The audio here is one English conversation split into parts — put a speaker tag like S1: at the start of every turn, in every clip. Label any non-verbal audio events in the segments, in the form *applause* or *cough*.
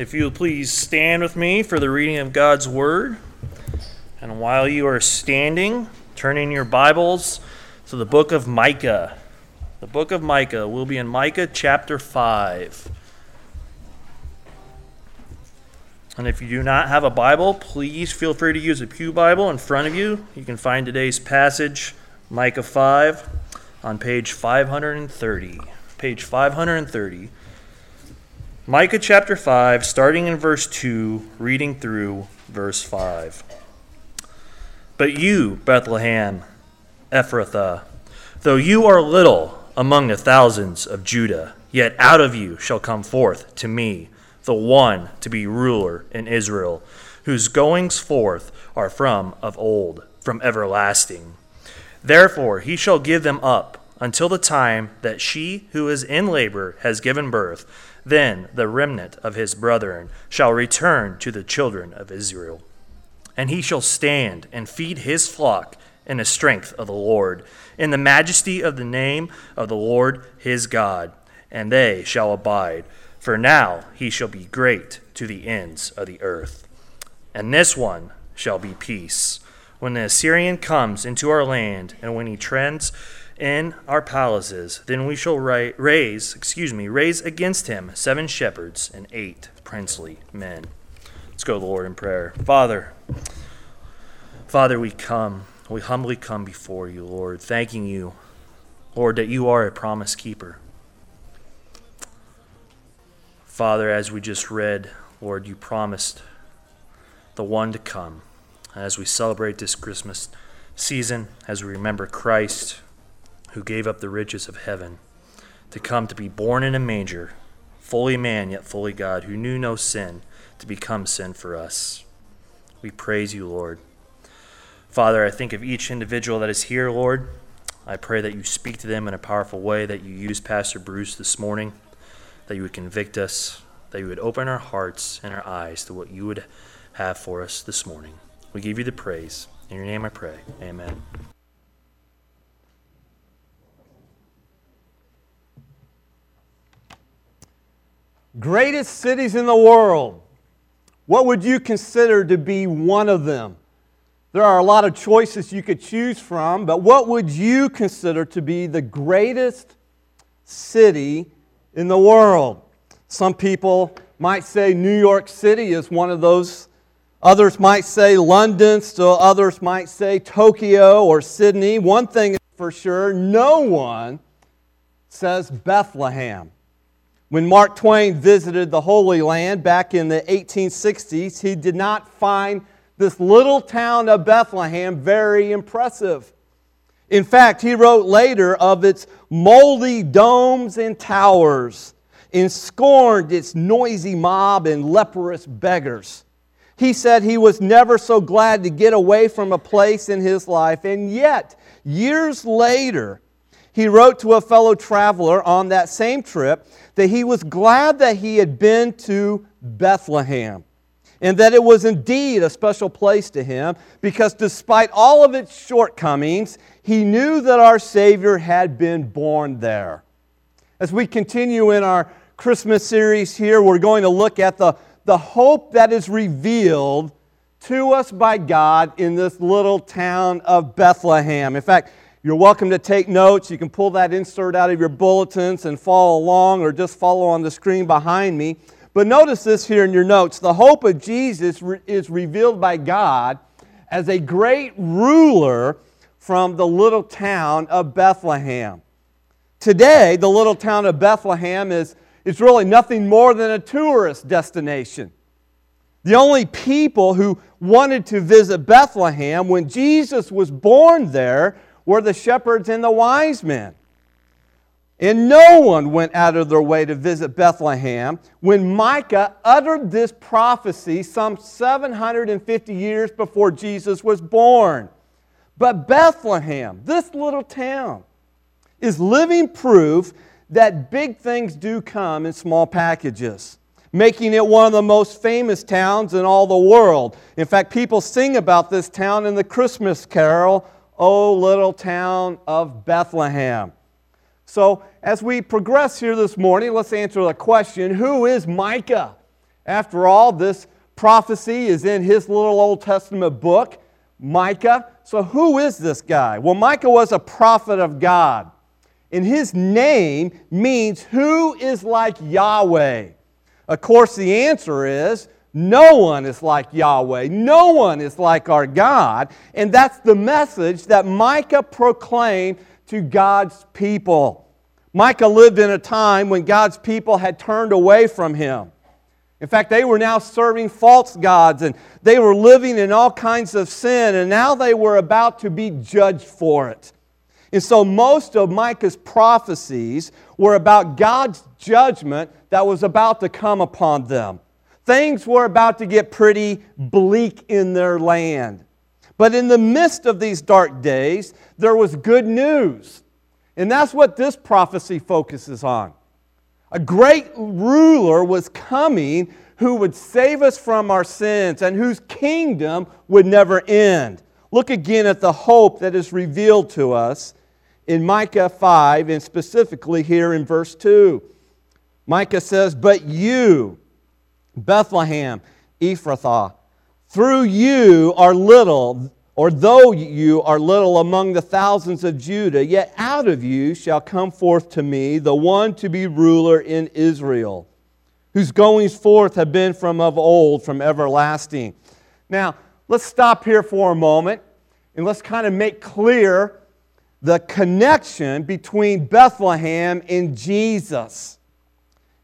S1: If you will please stand with me for the reading of God's Word. And while you are standing, turn in your Bibles to the book of Micah. The book of Micah will be in Micah chapter 5. And if you do not have a Bible, please feel free to use a Pew Bible in front of you. You can find today's passage, Micah 5, on page 530. Page 530. Micah chapter 5, starting in verse 2, reading through verse 5. But you, Bethlehem, Ephrathah, though you are little among the thousands of Judah, yet out of you shall come forth to me the one to be ruler in Israel, whose goings forth are from of old, from everlasting. Therefore he shall give them up until the time that she who is in labor has given birth then the remnant of his brethren shall return to the children of Israel. And he shall stand and feed his flock in the strength of the Lord, in the majesty of the name of the Lord his God, and they shall abide. For now he shall be great to the ends of the earth. And this one shall be peace. When the Assyrian comes into our land, and when he trends in our palaces. Then we shall raise, excuse me, raise against him seven shepherds and eight princely men. Let's go, Lord, in prayer. Father, Father, we come, we humbly come before you, Lord, thanking you, Lord, that you are a promise keeper. Father, as we just read, Lord, you promised the one to come. As we celebrate this Christmas season, as we remember Christ, who gave up the riches of heaven to come to be born in a manger, fully man yet fully God, who knew no sin, to become sin for us. We praise you, Lord. Father, I think of each individual that is here, Lord. I pray that you speak to them in a powerful way, that you use Pastor Bruce this morning, that you would convict us, that you would open our hearts and our eyes to what you would have for us this morning. We give you the praise. In your name I pray. Amen.
S2: Greatest cities in the world. What would you consider to be one of them? There are a lot of choices you could choose from, but what would you consider to be the greatest city in the world? Some people might say New York City is one of those. Others might say London, still others might say Tokyo or Sydney. One thing is for sure no one says Bethlehem. When Mark Twain visited the Holy Land back in the 1860s, he did not find this little town of Bethlehem very impressive. In fact, he wrote later of its moldy domes and towers, and scorned its noisy mob and leprous beggars. He said he was never so glad to get away from a place in his life, and yet, years later, he wrote to a fellow traveler on that same trip that he was glad that he had been to Bethlehem and that it was indeed a special place to him because despite all of its shortcomings, he knew that our Savior had been born there. As we continue in our Christmas series here, we're going to look at the, the hope that is revealed to us by God in this little town of Bethlehem. In fact, you're welcome to take notes. You can pull that insert out of your bulletins and follow along or just follow on the screen behind me. But notice this here in your notes. The hope of Jesus is revealed by God as a great ruler from the little town of Bethlehem. Today, the little town of Bethlehem is, is really nothing more than a tourist destination. The only people who wanted to visit Bethlehem when Jesus was born there were the shepherds and the wise men. And no one went out of their way to visit Bethlehem when Micah uttered this prophecy some 750 years before Jesus was born. But Bethlehem, this little town, is living proof that big things do come in small packages, making it one of the most famous towns in all the world. In fact, people sing about this town in the Christmas carol, O little town of Bethlehem. So, as we progress here this morning, let's answer the question who is Micah? After all, this prophecy is in his little Old Testament book, Micah. So, who is this guy? Well, Micah was a prophet of God. And his name means who is like Yahweh. Of course, the answer is no one is like Yahweh. No one is like our God. And that's the message that Micah proclaimed to God's people. Micah lived in a time when God's people had turned away from him. In fact, they were now serving false gods and they were living in all kinds of sin, and now they were about to be judged for it. And so most of Micah's prophecies were about God's judgment that was about to come upon them. Things were about to get pretty bleak in their land. But in the midst of these dark days, there was good news. And that's what this prophecy focuses on. A great ruler was coming who would save us from our sins and whose kingdom would never end. Look again at the hope that is revealed to us in Micah 5 and specifically here in verse 2. Micah says, But you, Bethlehem, Ephrathah, through you are little, or though you are little among the thousands of Judah, yet out of you shall come forth to me the one to be ruler in Israel, whose goings forth have been from of old, from everlasting. Now, let's stop here for a moment and let's kind of make clear the connection between Bethlehem and Jesus.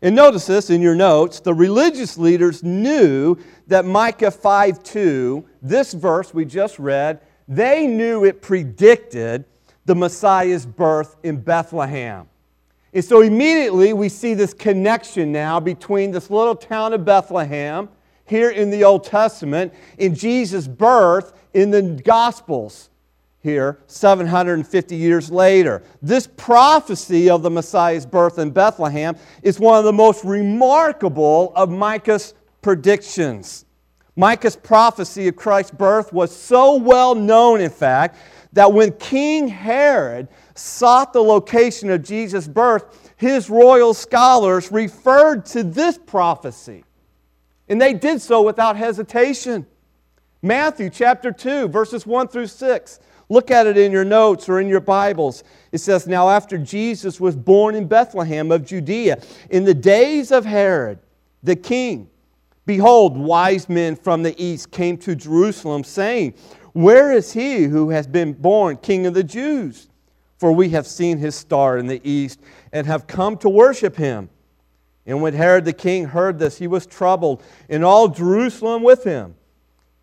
S2: And notice this in your notes the religious leaders knew that Micah 5 2, this verse we just read, they knew it predicted the Messiah's birth in Bethlehem. And so immediately we see this connection now between this little town of Bethlehem here in the Old Testament and Jesus' birth in the Gospels here 750 years later. This prophecy of the Messiah's birth in Bethlehem is one of the most remarkable of Micah's predictions. Micah's prophecy of Christ's birth was so well known, in fact, that when King Herod sought the location of Jesus' birth, his royal scholars referred to this prophecy. And they did so without hesitation. Matthew chapter 2, verses 1 through 6 Look at it in your notes or in your Bibles. It says, Now after Jesus was born in Bethlehem of Judea, in the days of Herod the king, behold, wise men from the east came to Jerusalem, saying, Where is he who has been born king of the Jews? For we have seen his star in the east and have come to worship him. And when Herod the king heard this, he was troubled, and all Jerusalem with him.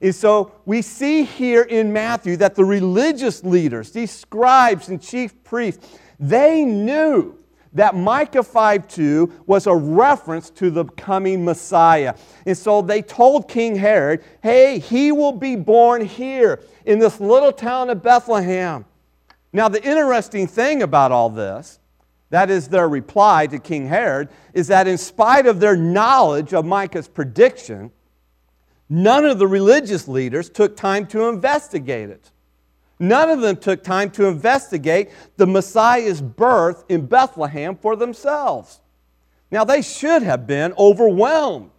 S2: And so we see here in Matthew that the religious leaders, these scribes and chief priests, they knew that Micah 5:2 was a reference to the coming Messiah. And so they told King Herod, "Hey, he will be born here in this little town of Bethlehem." Now the interesting thing about all this, that is their reply to King Herod, is that in spite of their knowledge of Micah's prediction, None of the religious leaders took time to investigate it. None of them took time to investigate the Messiah's birth in Bethlehem for themselves. Now, they should have been overwhelmed.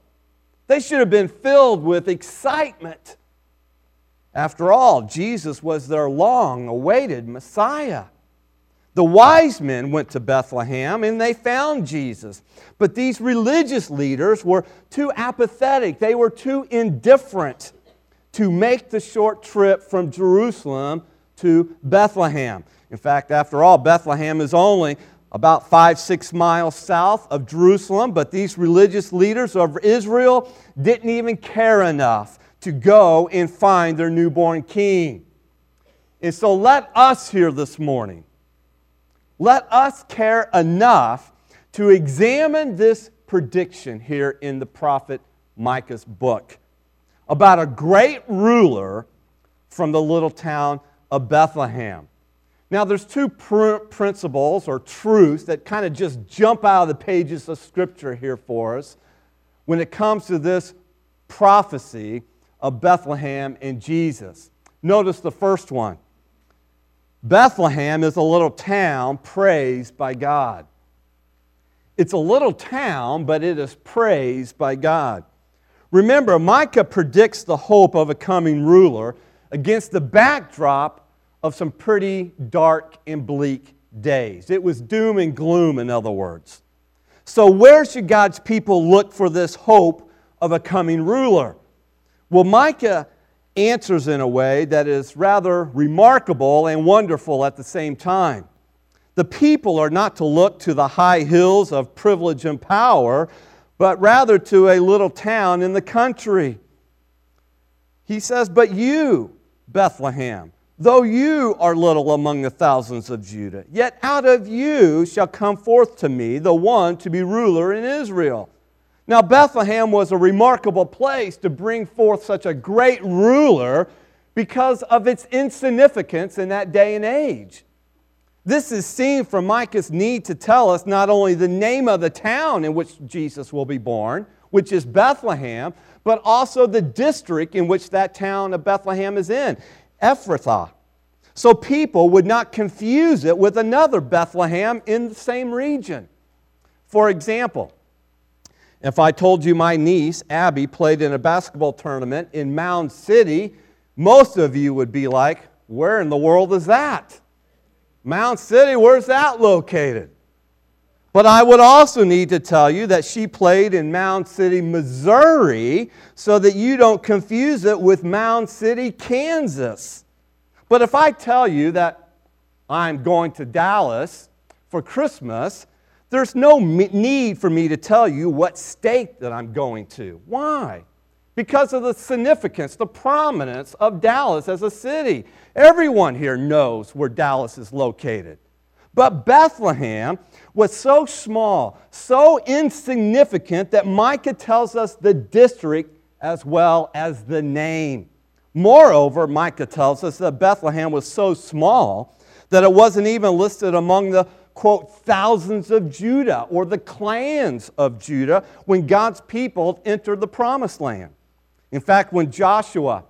S2: They should have been filled with excitement. After all, Jesus was their long awaited Messiah. The wise men went to Bethlehem and they found Jesus. But these religious leaders were too apathetic, they were too indifferent to make the short trip from Jerusalem to Bethlehem. In fact, after all, Bethlehem is only about five, six miles south of Jerusalem, but these religious leaders of Israel didn't even care enough to go and find their newborn king. And so let us here this morning let us care enough to examine this prediction here in the prophet Micah's book about a great ruler from the little town of Bethlehem. Now, there's two pr- principles or truths that kind of just jump out of the pages of Scripture here for us when it comes to this prophecy of Bethlehem and Jesus. Notice the first one Bethlehem is a little town praised by God. It's a little town, but it is praised by God. Remember, Micah predicts the hope of a coming ruler against the backdrop of some pretty dark and bleak days. It was doom and gloom, in other words. So, where should God's people look for this hope of a coming ruler? Well, Micah answers in a way that is rather remarkable and wonderful at the same time. The people are not to look to the high hills of privilege and power, but rather to a little town in the country. He says, But you, Bethlehem, though you are little among the thousands of Judah, yet out of you shall come forth to me the one to be ruler in Israel. Now, Bethlehem was a remarkable place to bring forth such a great ruler because of its insignificance in that day and age. This is seen from Micah's need to tell us not only the name of the town in which Jesus will be born, which is Bethlehem, but also the district in which that town of Bethlehem is in, Ephrathah. So people would not confuse it with another Bethlehem in the same region. For example, if I told you my niece, Abby, played in a basketball tournament in Mound City, most of you would be like, Where in the world is that? Mound City, where's that located? But I would also need to tell you that she played in Mound City, Missouri, so that you don't confuse it with Mound City, Kansas. But if I tell you that I'm going to Dallas for Christmas, there's no need for me to tell you what state that I'm going to. Why? Because of the significance, the prominence of Dallas as a city. Everyone here knows where Dallas is located. But Bethlehem was so small, so insignificant that Micah tells us the district as well as the name. Moreover, Micah tells us that Bethlehem was so small that it wasn't even listed among the quote, thousands of Judah or the clans of Judah when God's people entered the promised land. In fact, when Joshua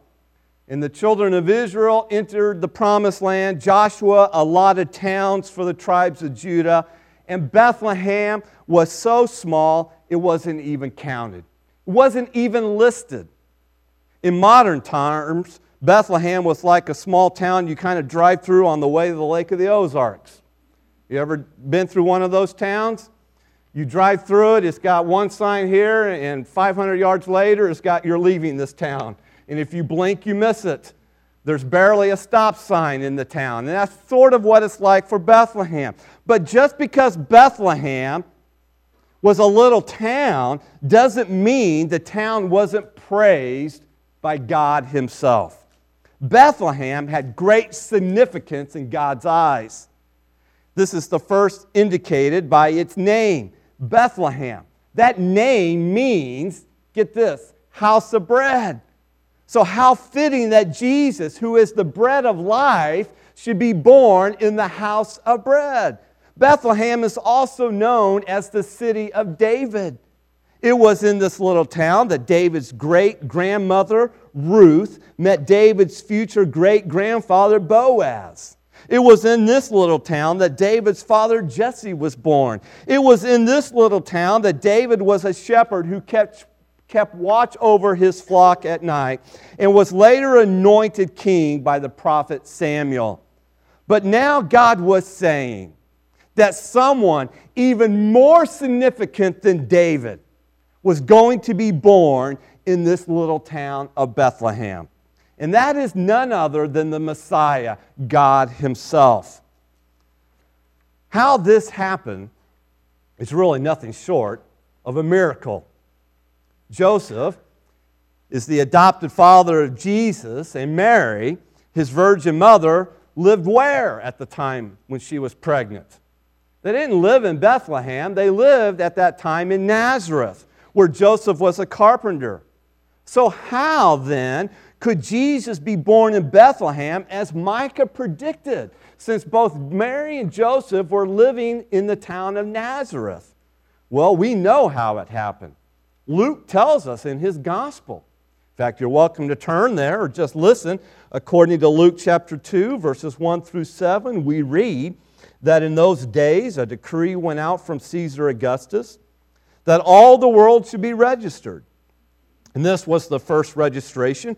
S2: and the children of Israel entered the promised land, Joshua allotted towns for the tribes of Judah, and Bethlehem was so small it wasn't even counted. It wasn't even listed. In modern terms, Bethlehem was like a small town you kind of drive through on the way to the Lake of the Ozarks. You ever been through one of those towns? You drive through it, it's got one sign here, and 500 yards later, it's got you're leaving this town. And if you blink, you miss it. There's barely a stop sign in the town. And that's sort of what it's like for Bethlehem. But just because Bethlehem was a little town doesn't mean the town wasn't praised by God Himself. Bethlehem had great significance in God's eyes. This is the first indicated by its name, Bethlehem. That name means, get this, house of bread. So, how fitting that Jesus, who is the bread of life, should be born in the house of bread. Bethlehem is also known as the city of David. It was in this little town that David's great grandmother, Ruth, met David's future great grandfather, Boaz. It was in this little town that David's father Jesse was born. It was in this little town that David was a shepherd who kept, kept watch over his flock at night and was later anointed king by the prophet Samuel. But now God was saying that someone even more significant than David was going to be born in this little town of Bethlehem. And that is none other than the Messiah, God Himself. How this happened is really nothing short of a miracle. Joseph is the adopted father of Jesus, and Mary, his virgin mother, lived where at the time when she was pregnant? They didn't live in Bethlehem, they lived at that time in Nazareth where Joseph was a carpenter. So, how then could Jesus be born in Bethlehem as Micah predicted, since both Mary and Joseph were living in the town of Nazareth? Well, we know how it happened. Luke tells us in his gospel. In fact, you're welcome to turn there or just listen. According to Luke chapter 2, verses 1 through 7, we read that in those days a decree went out from Caesar Augustus that all the world should be registered. And this was the first registration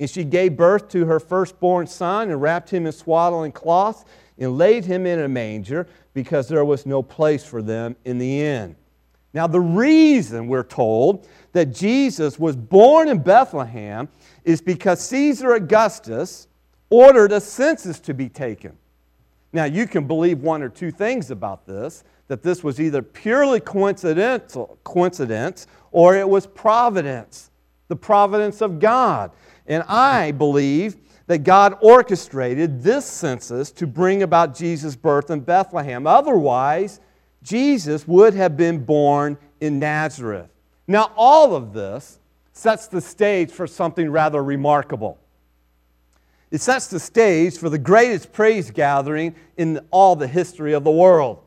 S2: And she gave birth to her firstborn son and wrapped him in swaddling cloths and laid him in a manger because there was no place for them in the inn. Now, the reason we're told that Jesus was born in Bethlehem is because Caesar Augustus ordered a census to be taken. Now, you can believe one or two things about this that this was either purely coincidental, coincidence or it was providence, the providence of God. And I believe that God orchestrated this census to bring about Jesus' birth in Bethlehem. Otherwise, Jesus would have been born in Nazareth. Now, all of this sets the stage for something rather remarkable. It sets the stage for the greatest praise gathering in all the history of the world.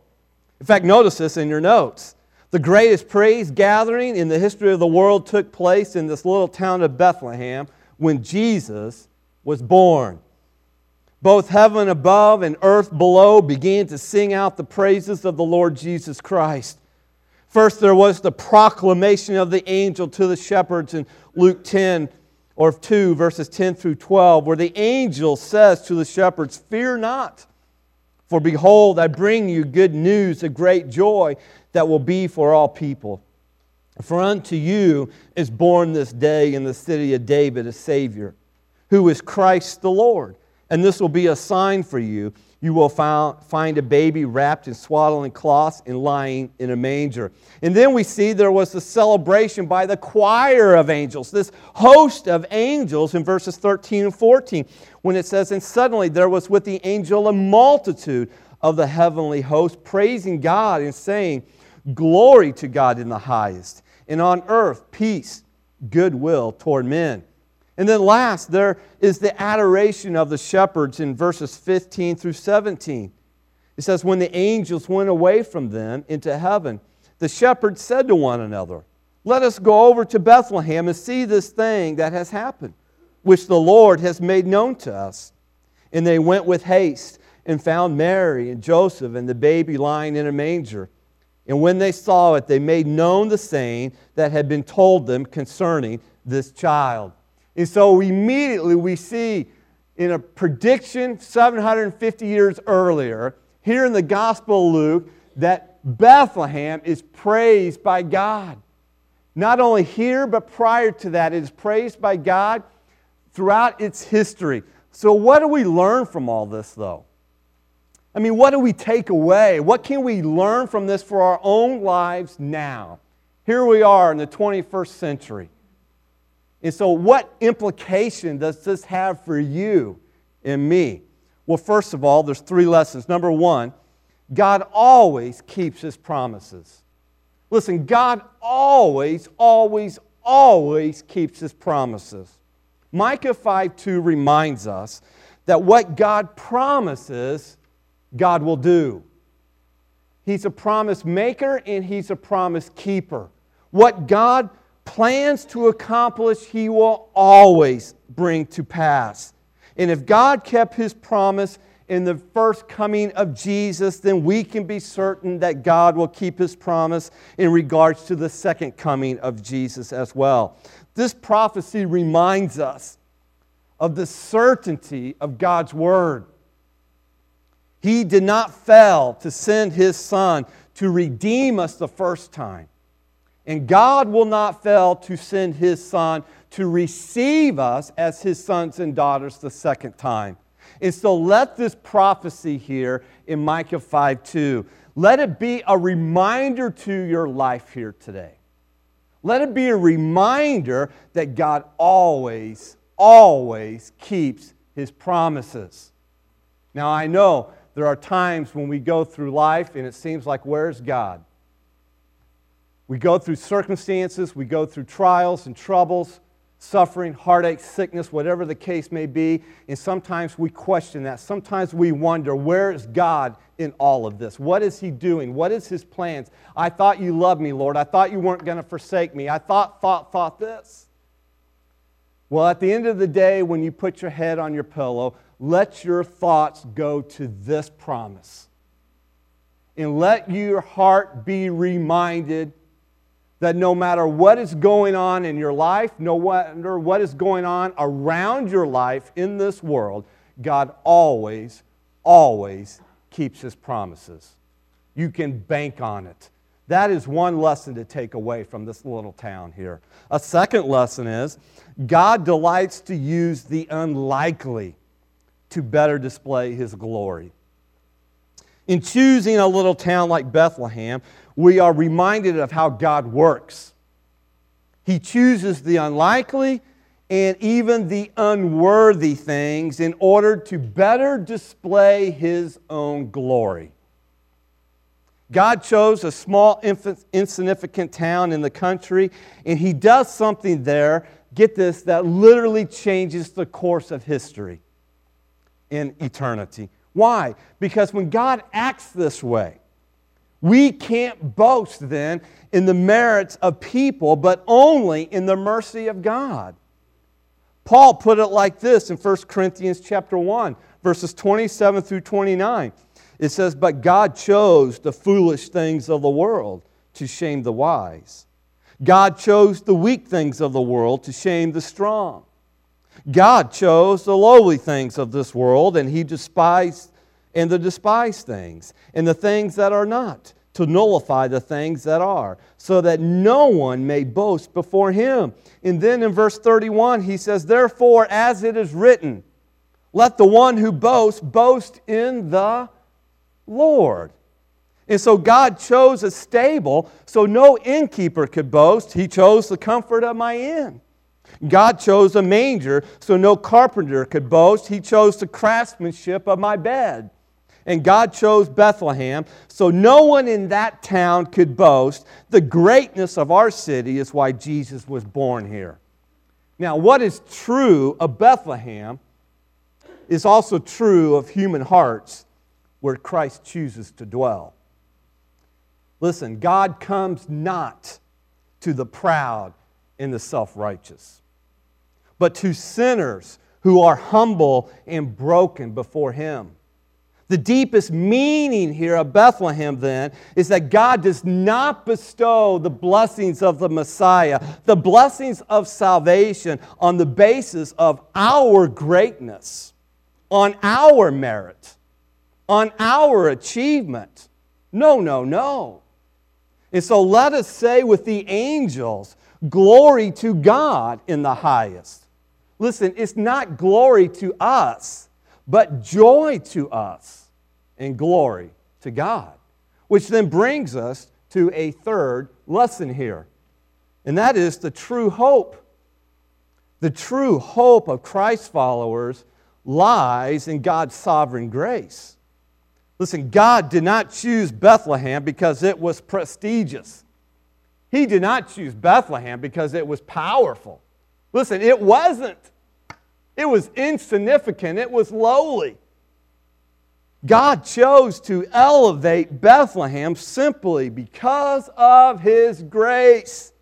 S2: In fact, notice this in your notes. The greatest praise gathering in the history of the world took place in this little town of Bethlehem when Jesus was born. Both heaven above and earth below began to sing out the praises of the Lord Jesus Christ. First, there was the proclamation of the angel to the shepherds in Luke 10 or 2, verses 10 through 12, where the angel says to the shepherds, Fear not, for behold, I bring you good news of great joy that will be for all people. For unto you is born this day in the city of David a Savior, who is Christ the Lord. And this will be a sign for you. You will find a baby wrapped in swaddling cloths and lying in a manger. And then we see there was a celebration by the choir of angels, this host of angels in verses 13 and 14, when it says, And suddenly there was with the angel a multitude of the heavenly host, praising God and saying, Glory to God in the highest, and on earth peace, goodwill toward men. And then last, there is the adoration of the shepherds in verses 15 through 17. It says, When the angels went away from them into heaven, the shepherds said to one another, Let us go over to Bethlehem and see this thing that has happened, which the Lord has made known to us. And they went with haste and found Mary and Joseph and the baby lying in a manger. And when they saw it, they made known the saying that had been told them concerning this child. And so immediately we see in a prediction 750 years earlier, here in the Gospel of Luke, that Bethlehem is praised by God. Not only here, but prior to that, it is praised by God throughout its history. So, what do we learn from all this, though? I mean, what do we take away? What can we learn from this for our own lives now? Here we are in the 21st century. And so, what implication does this have for you and me? Well, first of all, there's three lessons. Number one, God always keeps his promises. Listen, God always, always, always keeps his promises. Micah 5 2 reminds us that what God promises, God will do. He's a promise maker and He's a promise keeper. What God plans to accomplish, He will always bring to pass. And if God kept His promise in the first coming of Jesus, then we can be certain that God will keep His promise in regards to the second coming of Jesus as well. This prophecy reminds us of the certainty of God's Word. He did not fail to send his son to redeem us the first time. And God will not fail to send his son to receive us as his sons and daughters the second time. And so let this prophecy here in Micah 5 2, let it be a reminder to your life here today. Let it be a reminder that God always, always keeps his promises. Now, I know there are times when we go through life and it seems like, where's God? We go through circumstances, we go through trials and troubles, suffering, heartache, sickness, whatever the case may be. And sometimes we question that. Sometimes we wonder, where is God in all of this? What is He doing? What is His plans? I thought you loved me, Lord. I thought you weren't going to forsake me. I thought, thought, thought this. Well, at the end of the day, when you put your head on your pillow, let your thoughts go to this promise. And let your heart be reminded that no matter what is going on in your life, no matter what is going on around your life in this world, God always, always keeps his promises. You can bank on it. That is one lesson to take away from this little town here. A second lesson is God delights to use the unlikely to better display his glory. In choosing a little town like Bethlehem, we are reminded of how God works. He chooses the unlikely and even the unworthy things in order to better display His own glory. God chose a small, insignificant town in the country, and He does something there, get this, that literally changes the course of history in eternity. Why? Because when God acts this way, we can't boast then in the merits of people, but only in the mercy of God. Paul put it like this in 1 Corinthians chapter 1, verses 27 through 29. It says, But God chose the foolish things of the world to shame the wise. God chose the weak things of the world to shame the strong. God chose the lowly things of this world, and he despised and the despised things, and the things that are not, to nullify the things that are, so that no one may boast before him. And then in verse 31, he says, Therefore, as it is written, let the one who boasts boast in the Lord. And so God chose a stable so no innkeeper could boast. He chose the comfort of my inn. God chose a manger so no carpenter could boast. He chose the craftsmanship of my bed and God chose Bethlehem, so no one in that town could boast. The greatness of our city is why Jesus was born here. Now, what is true of Bethlehem is also true of human hearts where Christ chooses to dwell. Listen, God comes not to the proud and the self righteous, but to sinners who are humble and broken before Him. The deepest meaning here of Bethlehem, then, is that God does not bestow the blessings of the Messiah, the blessings of salvation, on the basis of our greatness, on our merit, on our achievement. No, no, no. And so let us say with the angels, Glory to God in the highest. Listen, it's not glory to us but joy to us and glory to God. Which then brings us to a third lesson here, and that is the true hope. The true hope of Christ's followers lies in God's sovereign grace. Listen, God did not choose Bethlehem because it was prestigious. He did not choose Bethlehem because it was powerful. Listen, it wasn't. It was insignificant, it was lowly. God chose to elevate Bethlehem simply because of His grace,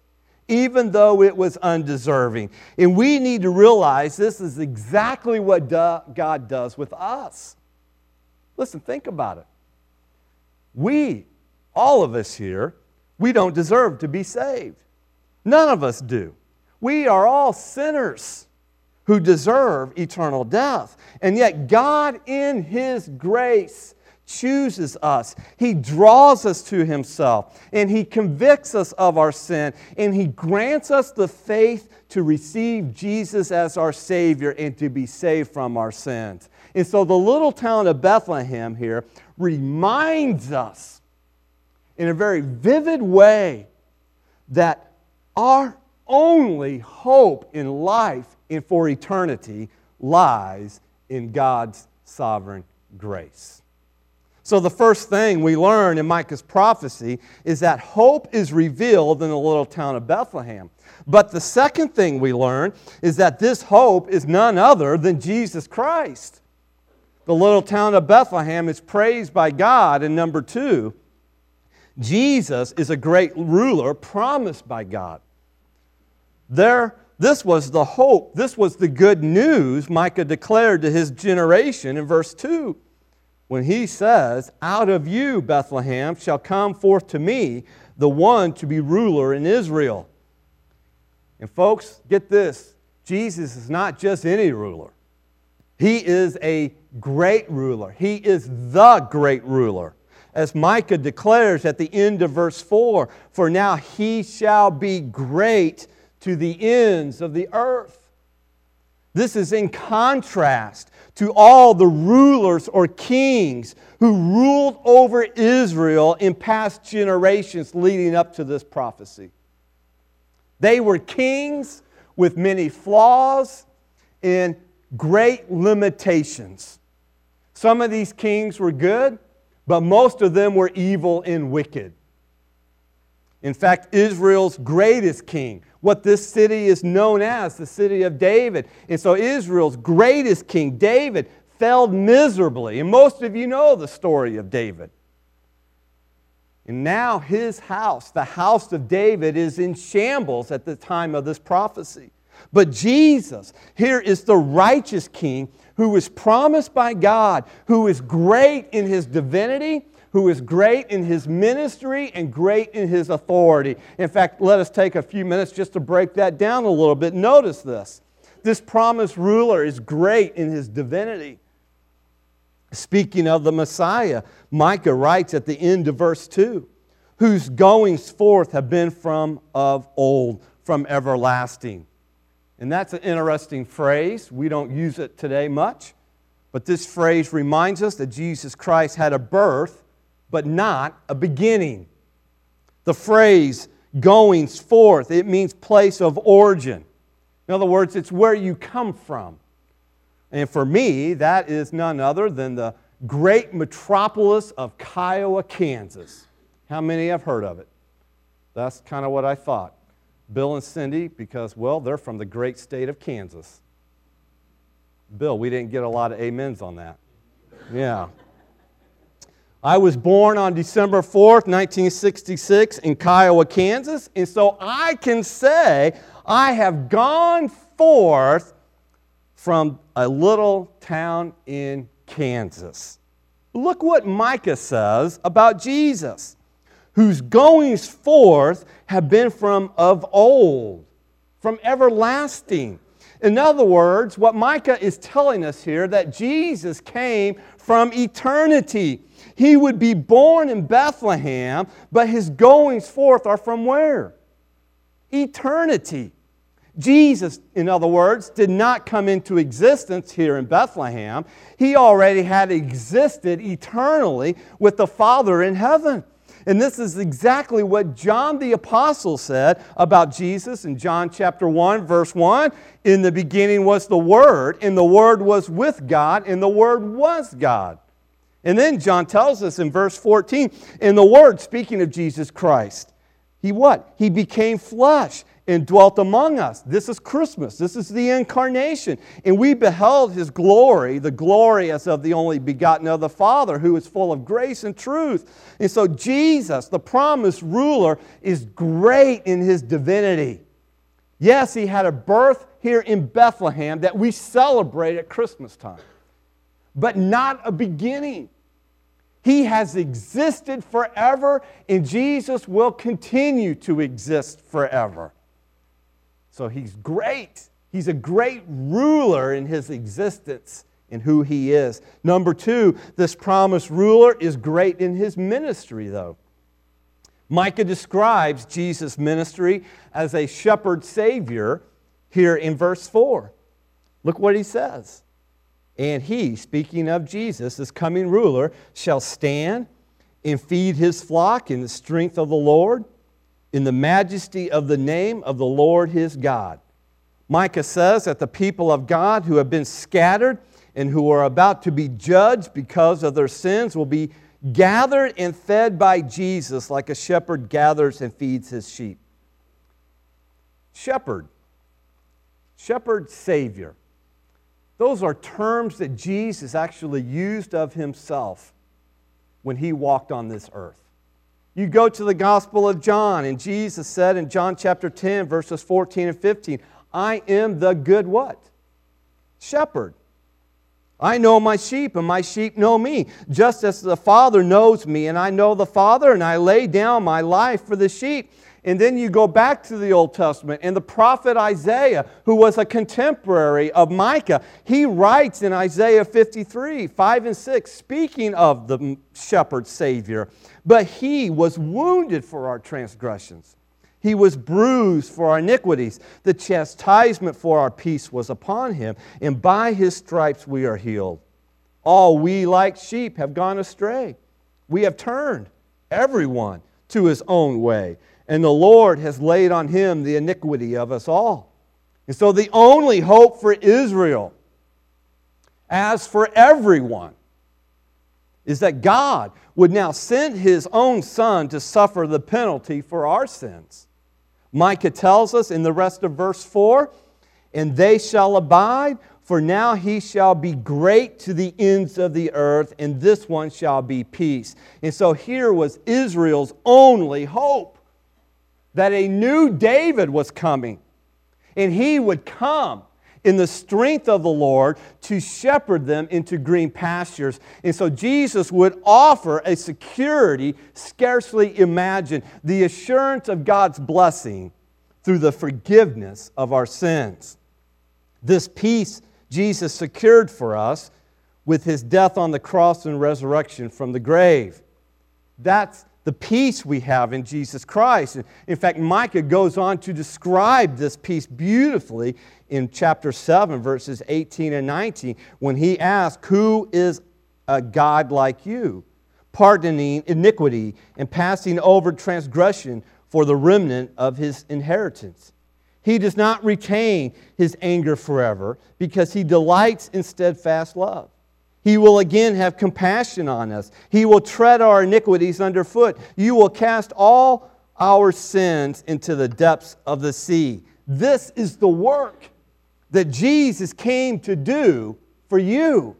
S2: even though it was undeserving. And we need to realize this is exactly what God does with us. Listen, think about it. We, all of us here, we don't deserve to be saved. None of us do. We are all sinners who deserve eternal death. And yet, God, in His grace, chooses us. He draws us to Himself, and He convicts us of our sin, and He grants us the faith to receive Jesus as our Savior and to be saved from our sins. And so the little town of Bethlehem here reminds us in a very vivid way that our only hope in life and for eternity lies in God's sovereign grace. So, the first thing we learn in Micah's prophecy is that hope is revealed in the little town of Bethlehem. But the second thing we learn is that this hope is none other than Jesus Christ. The little town of Bethlehem is praised by God. And number two, Jesus is a great ruler promised by God. There, this was the hope, this was the good news Micah declared to his generation in verse 2 when he says, Out of you, Bethlehem, shall come forth to me the one to be ruler in Israel. And folks, get this Jesus is not just any ruler, he is a great ruler. He is the great ruler as Micah declares at the end of verse 4 For now he shall be great to the ends of the earth. This is in contrast to all the rulers or kings who ruled over Israel in past generations leading up to this prophecy. They were kings with many flaws and great limitations. Some of these kings were good, but most of them were evil and wicked. In fact, Israel's greatest king, what this city is known as, the city of David. And so Israel's greatest king, David, failed miserably. And most of you know the story of David. And now his house, the house of David, is in shambles at the time of this prophecy. But Jesus, here is the righteous king who was promised by God, who is great in his divinity, who is great in his ministry and great in his authority. In fact, let us take a few minutes just to break that down a little bit. Notice this this promised ruler is great in his divinity. Speaking of the Messiah, Micah writes at the end of verse 2 whose goings forth have been from of old, from everlasting. And that's an interesting phrase. We don't use it today much. But this phrase reminds us that Jesus Christ had a birth, but not a beginning. The phrase goings forth, it means place of origin. In other words, it's where you come from. And for me, that is none other than the great metropolis of Kiowa, Kansas. How many have heard of it? That's kind of what I thought. Bill and Cindy because, well, they're from the great state of Kansas. Bill, we didn't get a lot of amens on that. Yeah. I was born on December 4th, 1966, in Kiowa, Kansas, and so I can say I have gone forth from a little town in Kansas. Look what Micah says about Jesus whose goings forth have been from of old, from everlasting. In other words, what Micah is telling us here that Jesus came from eternity. He would be born in Bethlehem, but his goings forth are from where? Eternity. Jesus, in other words, did not come into existence here in Bethlehem. He already had existed eternally with the Father in heaven. And this is exactly what John the Apostle said about Jesus in John chapter 1, verse 1. In the beginning was the Word, and the Word was with God, and the Word was God. And then John tells us in verse 14, in the Word, speaking of Jesus Christ, he what? He became flesh and dwelt among us. This is Christmas. This is the incarnation. And we beheld his glory, the glory as of the only begotten of the Father, who is full of grace and truth. And so Jesus, the promised ruler, is great in his divinity. Yes, he had a birth here in Bethlehem that we celebrate at Christmas time, but not a beginning. He has existed forever, and Jesus will continue to exist forever. So he's great. He's a great ruler in his existence and who he is. Number two, this promised ruler is great in his ministry, though. Micah describes Jesus' ministry as a shepherd savior here in verse 4. Look what he says. And he, speaking of Jesus, this coming ruler, shall stand and feed his flock in the strength of the Lord, in the majesty of the name of the Lord his God. Micah says that the people of God who have been scattered and who are about to be judged because of their sins will be gathered and fed by Jesus like a shepherd gathers and feeds his sheep. Shepherd, shepherd savior. Those are terms that Jesus actually used of himself when he walked on this earth. You go to the Gospel of John, and Jesus said in John chapter 10, verses 14 and 15, I am the good what? Shepherd. I know my sheep, and my sheep know me, just as the Father knows me, and I know the Father, and I lay down my life for the sheep. And then you go back to the Old Testament, and the prophet Isaiah, who was a contemporary of Micah, he writes in Isaiah 53 5 and 6, speaking of the shepherd Savior, but he was wounded for our transgressions. He was bruised for our iniquities. The chastisement for our peace was upon him, and by his stripes we are healed. All we like sheep have gone astray. We have turned, everyone, to his own way and the Lord has laid on him the iniquity of us all. And so, the only hope for Israel, as for everyone, is that God would now send his own son to suffer the penalty for our sins. Micah tells us in the rest of verse 4 and they shall abide, for now he shall be great to the ends of the earth, and this one shall be peace. And so here was Israel's only hope that a new David was coming, and he would come in the strength of the Lord to shepherd them into green pastures. And so Jesus would offer a security scarcely imagined, the assurance of God's blessing through the forgiveness of our sins. This peace Jesus secured for us with his death on the cross and resurrection from the grave. That's the peace we have in Jesus Christ. In fact, Micah goes on to describe this peace beautifully in chapter 7, verses 18 and 19, when he asks, Who is a God like you, pardoning iniquity and passing over transgression for the remnant of his inheritance? He does not retain his anger forever because he delights in steadfast love. He will again have compassion on us. He will tread our iniquities underfoot. You will cast all our sins into the depths of the sea. This is the work that Jesus came to do for you.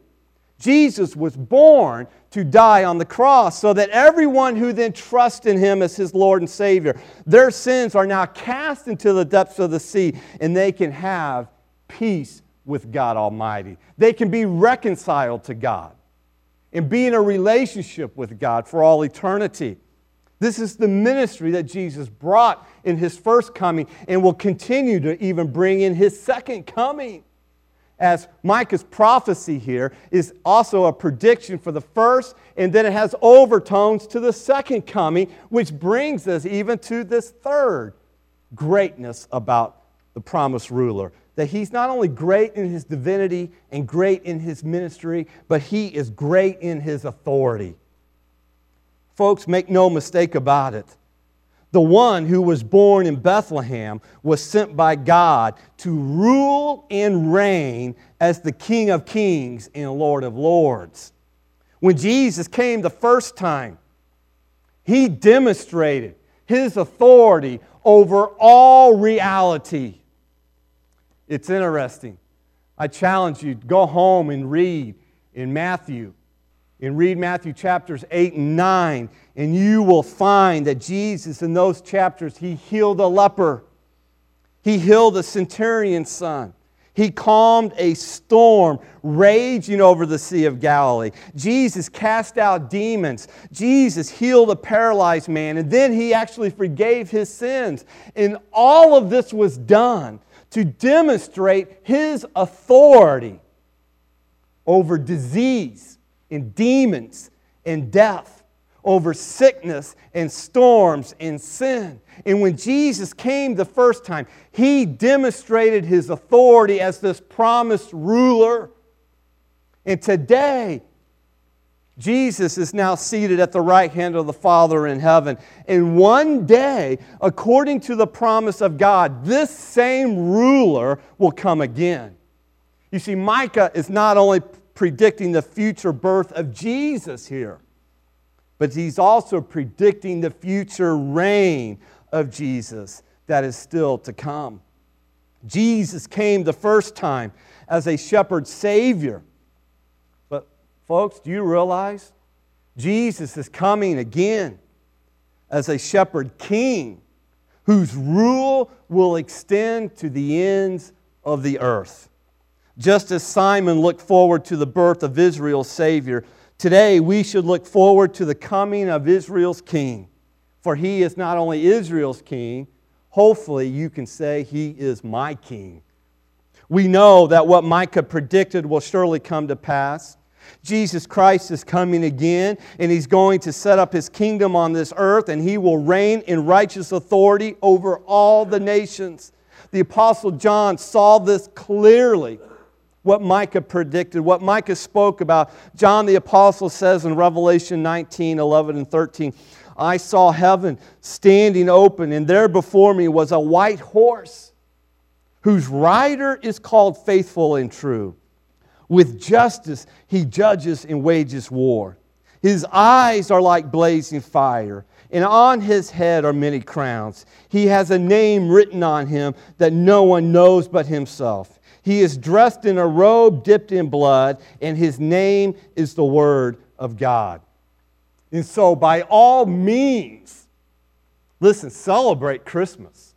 S2: Jesus was born to die on the cross so that everyone who then trusts in him as his Lord and Savior, their sins are now cast into the depths of the sea and they can have peace with God Almighty. They can be reconciled to God and be in a relationship with God for all eternity. This is the ministry that Jesus brought in his first coming and will continue to even bring in his second coming. As Micah's prophecy here is also a prediction for the first, and then it has overtones to the second coming, which brings us even to this third greatness about the promised ruler that he's not only great in his divinity and great in his ministry, but he is great in his authority. Folks, make no mistake about it. The one who was born in Bethlehem was sent by God to rule and reign as the King of Kings and Lord of Lords. When Jesus came the first time, he demonstrated his authority over all reality. It's interesting. I challenge you, go home and read in Matthew, and read Matthew chapters 8 and 9, and you will find that Jesus, in those chapters, he healed a leper, he healed a centurion's son. He calmed a storm raging over the Sea of Galilee. Jesus cast out demons. Jesus healed a paralyzed man. And then he actually forgave his sins. And all of this was done to demonstrate his authority over disease and demons and death, over sickness and storms and sin. And when Jesus came the first time, he demonstrated his authority as this promised ruler. And today, Jesus is now seated at the right hand of the Father in heaven. And one day, according to the promise of God, this same ruler will come again. You see, Micah is not only predicting the future birth of Jesus here, but he's also predicting the future reign of Jesus that is still to come. Jesus came the first time as a shepherd savior. Folks, do you realize Jesus is coming again as a shepherd king whose rule will extend to the ends of the earth? Just as Simon looked forward to the birth of Israel's Savior, today we should look forward to the coming of Israel's King. For he is not only Israel's King, hopefully you can say he is my King. We know that what Micah predicted will surely come to pass. Jesus Christ is coming again, and he's going to set up his kingdom on this earth, and he will reign in righteous authority over all the nations. The Apostle John saw this clearly what Micah predicted, what Micah spoke about. John the Apostle says in Revelation 19 11 and 13, I saw heaven standing open, and there before me was a white horse, whose rider is called Faithful and True. With justice he judges and wages war. His eyes are like blazing fire, and on his head are many crowns. He has a name written on him that no one knows but himself. He is dressed in a robe dipped in blood, and his name is the Word of God. And so, by all means, listen, celebrate Christmas.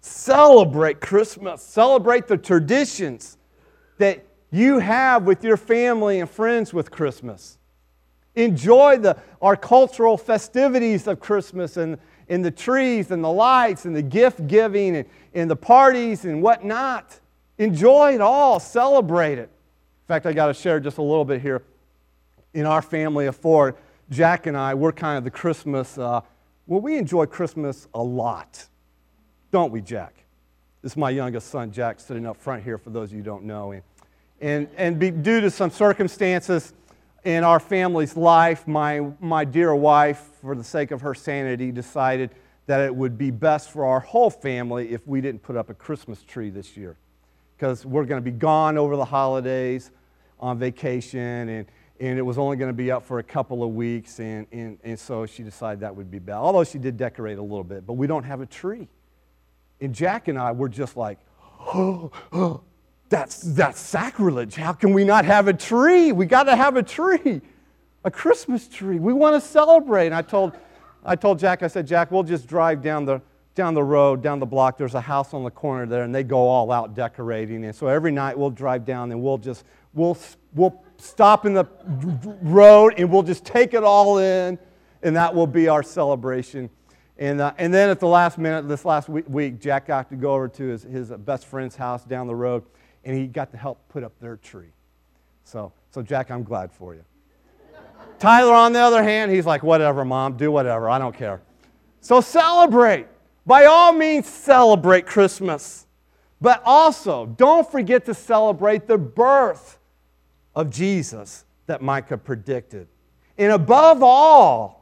S2: Celebrate Christmas. Celebrate the traditions that you have with your family and friends with Christmas. Enjoy the, our cultural festivities of Christmas and, and the trees and the lights and the gift giving and, and the parties and whatnot. Enjoy it all, celebrate it. In fact, I got to share just a little bit here. In our family of four, Jack and I, we're kind of the Christmas, uh, well, we enjoy Christmas a lot. Don't we, Jack? This is my youngest son, Jack, sitting up front here for those of you who don't know. And, and, and be, due to some circumstances in our family's life, my, my dear wife, for the sake of her sanity, decided that it would be best for our whole family if we didn't put up a Christmas tree this year. Because we're going to be gone over the holidays on vacation, and, and it was only going to be up for a couple of weeks, and, and, and so she decided that would be bad. Although she did decorate a little bit, but we don't have a tree. And Jack and I were just like, oh, *gasps* oh that's, that's sacrilege. How can we not have a tree? We got to have a tree, a Christmas tree. We want to celebrate. And I told, I told Jack, I said, Jack, we'll just drive down the, down the road, down the block. There's a house on the corner there, and they go all out decorating. And so every night we'll drive down and we'll just, we'll, we'll stop in the road and we'll just take it all in, and that will be our celebration. And, uh, and then at the last minute, this last week, Jack got to go over to his, his best friend's house down the road, and he got to help put up their tree. So, so Jack, I'm glad for you. Tyler, on the other hand, he's like, whatever, mom, do whatever, I don't care. So celebrate. By all means, celebrate Christmas. But also, don't forget to celebrate the birth of Jesus that Micah predicted. And above all,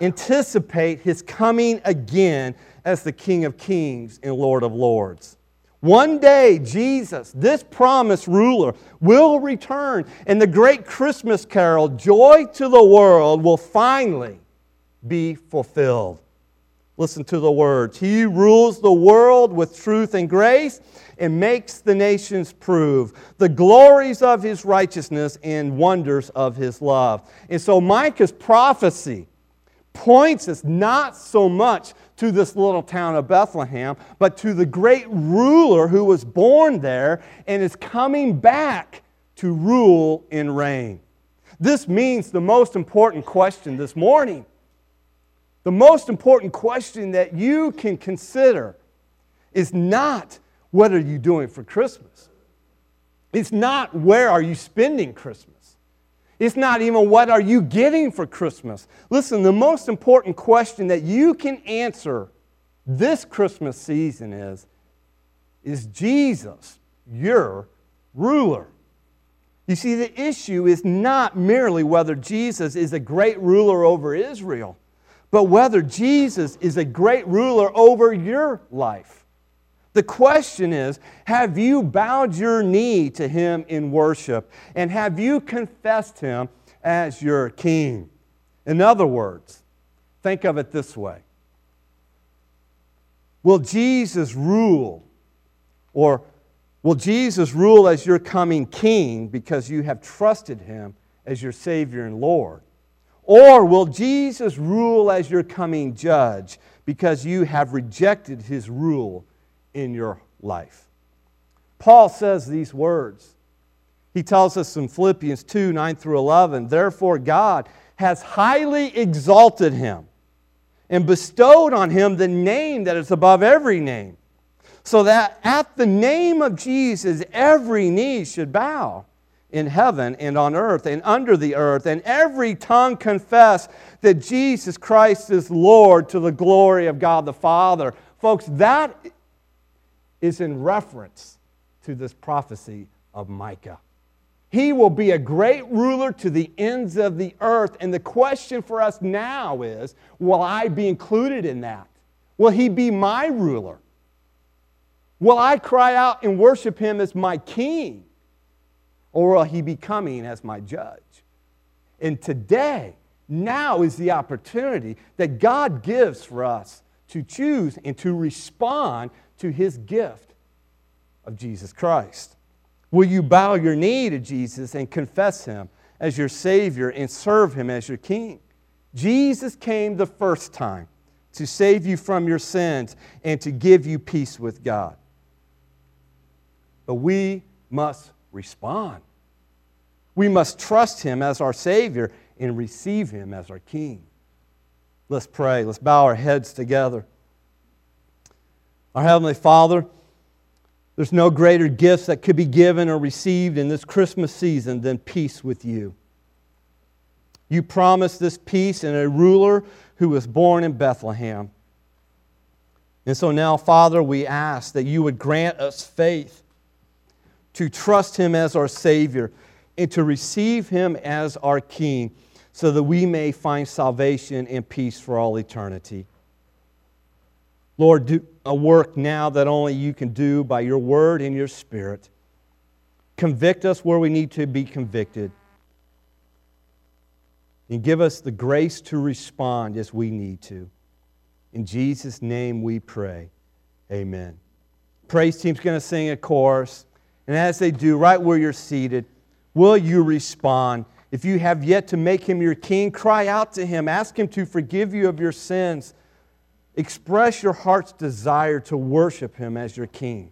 S2: anticipate his coming again as the King of Kings and Lord of Lords. One day, Jesus, this promised ruler, will return, and the great Christmas carol, Joy to the World, will finally be fulfilled. Listen to the words. He rules the world with truth and grace and makes the nations prove the glories of his righteousness and wonders of his love. And so Micah's prophecy points us not so much to this little town of Bethlehem, but to the great ruler who was born there and is coming back to rule and reign. This means the most important question this morning the most important question that you can consider is not what are you doing for Christmas? It's not where are you spending Christmas. It's not even what are you getting for Christmas. Listen, the most important question that you can answer this Christmas season is Is Jesus your ruler? You see, the issue is not merely whether Jesus is a great ruler over Israel, but whether Jesus is a great ruler over your life. The question is Have you bowed your knee to him in worship? And have you confessed him as your king? In other words, think of it this way Will Jesus rule or Will Jesus rule as your coming king because you have trusted him as your Savior and Lord? Or will Jesus rule as your coming judge because you have rejected his rule in your life? Paul says these words. He tells us in Philippians 2 9 through 11, therefore God has highly exalted him and bestowed on him the name that is above every name so that at the name of Jesus, every knee should bow in heaven and on earth and under the earth, and every tongue confess that Jesus Christ is Lord to the glory of God the Father. Folks, that is in reference to this prophecy of Micah. He will be a great ruler to the ends of the earth. And the question for us now is will I be included in that? Will he be my ruler? Will I cry out and worship him as my king? Or will he be coming as my judge? And today, now is the opportunity that God gives for us to choose and to respond to his gift of Jesus Christ. Will you bow your knee to Jesus and confess him as your Savior and serve him as your King? Jesus came the first time to save you from your sins and to give you peace with God. But we must respond. We must trust Him as our Savior and receive Him as our King. Let's pray. Let's bow our heads together. Our Heavenly Father, there's no greater gifts that could be given or received in this Christmas season than peace with you. You promised this peace in a ruler who was born in Bethlehem. And so now, Father, we ask that you would grant us faith to trust Him as our Savior, and to receive Him as our King, so that we may find salvation and peace for all eternity. Lord, do a work now that only you can do by your word and your spirit. Convict us where we need to be convicted. And give us the grace to respond as we need to. In Jesus' name we pray. Amen. Praise team's going to sing a chorus. And as they do, right where you're seated, will you respond? If you have yet to make him your king, cry out to him. Ask him to forgive you of your sins. Express your heart's desire to worship him as your king.